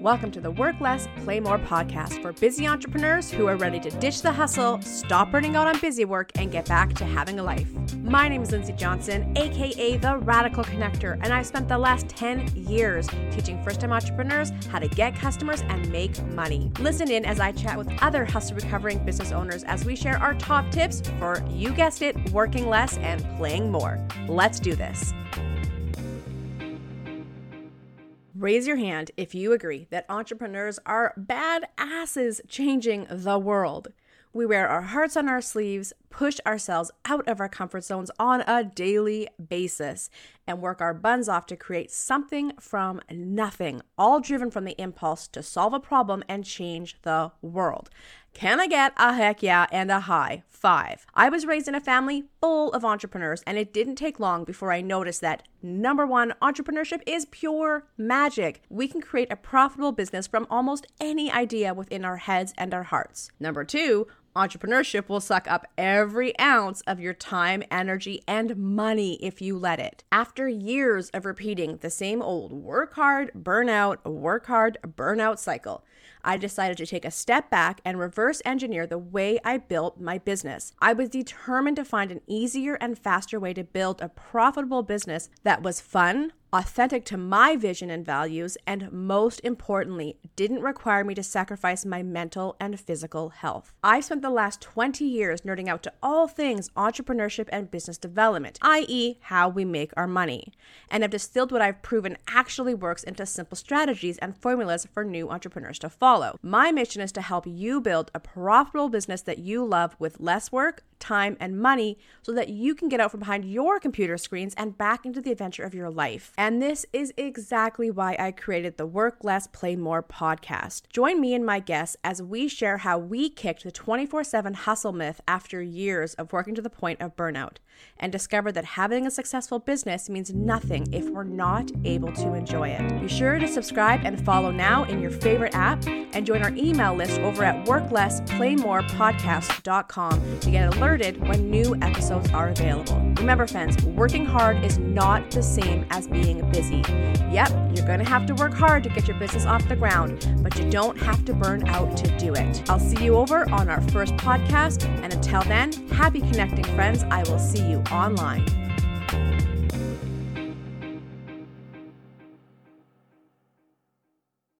Welcome to the Work Less, Play More podcast for busy entrepreneurs who are ready to ditch the hustle, stop burning out on busy work, and get back to having a life. My name is Lindsay Johnson, aka The Radical Connector, and I've spent the last 10 years teaching first time entrepreneurs how to get customers and make money. Listen in as I chat with other hustle recovering business owners as we share our top tips for, you guessed it, working less and playing more. Let's do this. Raise your hand if you agree that entrepreneurs are bad asses changing the world. We wear our hearts on our sleeves, push ourselves out of our comfort zones on a daily basis, and work our buns off to create something from nothing, all driven from the impulse to solve a problem and change the world. Can I get a heck yeah and a high five? I was raised in a family full of entrepreneurs, and it didn't take long before I noticed that number one, entrepreneurship is pure magic. We can create a profitable business from almost any idea within our heads and our hearts. Number two, Entrepreneurship will suck up every ounce of your time, energy, and money if you let it. After years of repeating the same old work hard, burn out, work hard, burnout cycle, I decided to take a step back and reverse engineer the way I built my business. I was determined to find an easier and faster way to build a profitable business that was fun, authentic to my vision and values, and most importantly, didn't require me to sacrifice my mental and physical health. I've spent the last 20 years nerding out to all things entrepreneurship and business development, i.e., how we make our money, and have distilled what I've proven actually works into simple strategies and formulas for new entrepreneurs to follow. My mission is to help you build a profitable business that you love with less work, time, and money so that you can get out from behind your computer screens and back into the adventure of your life. And this is exactly why I created the Work Less, Play More podcast. Join me and my guests as we share how we kicked the 24 7 hustle myth after years of working to the point of burnout and discover that having a successful business means nothing if we're not able to enjoy it. Be sure to subscribe and follow now in your favorite app and join our email list over at worklessplaymorepodcast.com to get alerted when new episodes are available. Remember, friends, working hard is not the same as being busy. Yep, you're going to have to work hard to get your business off the ground, but you don't have to burn out to do it. I'll see you over on our first podcast, and until then, happy connecting, friends. I will see you online.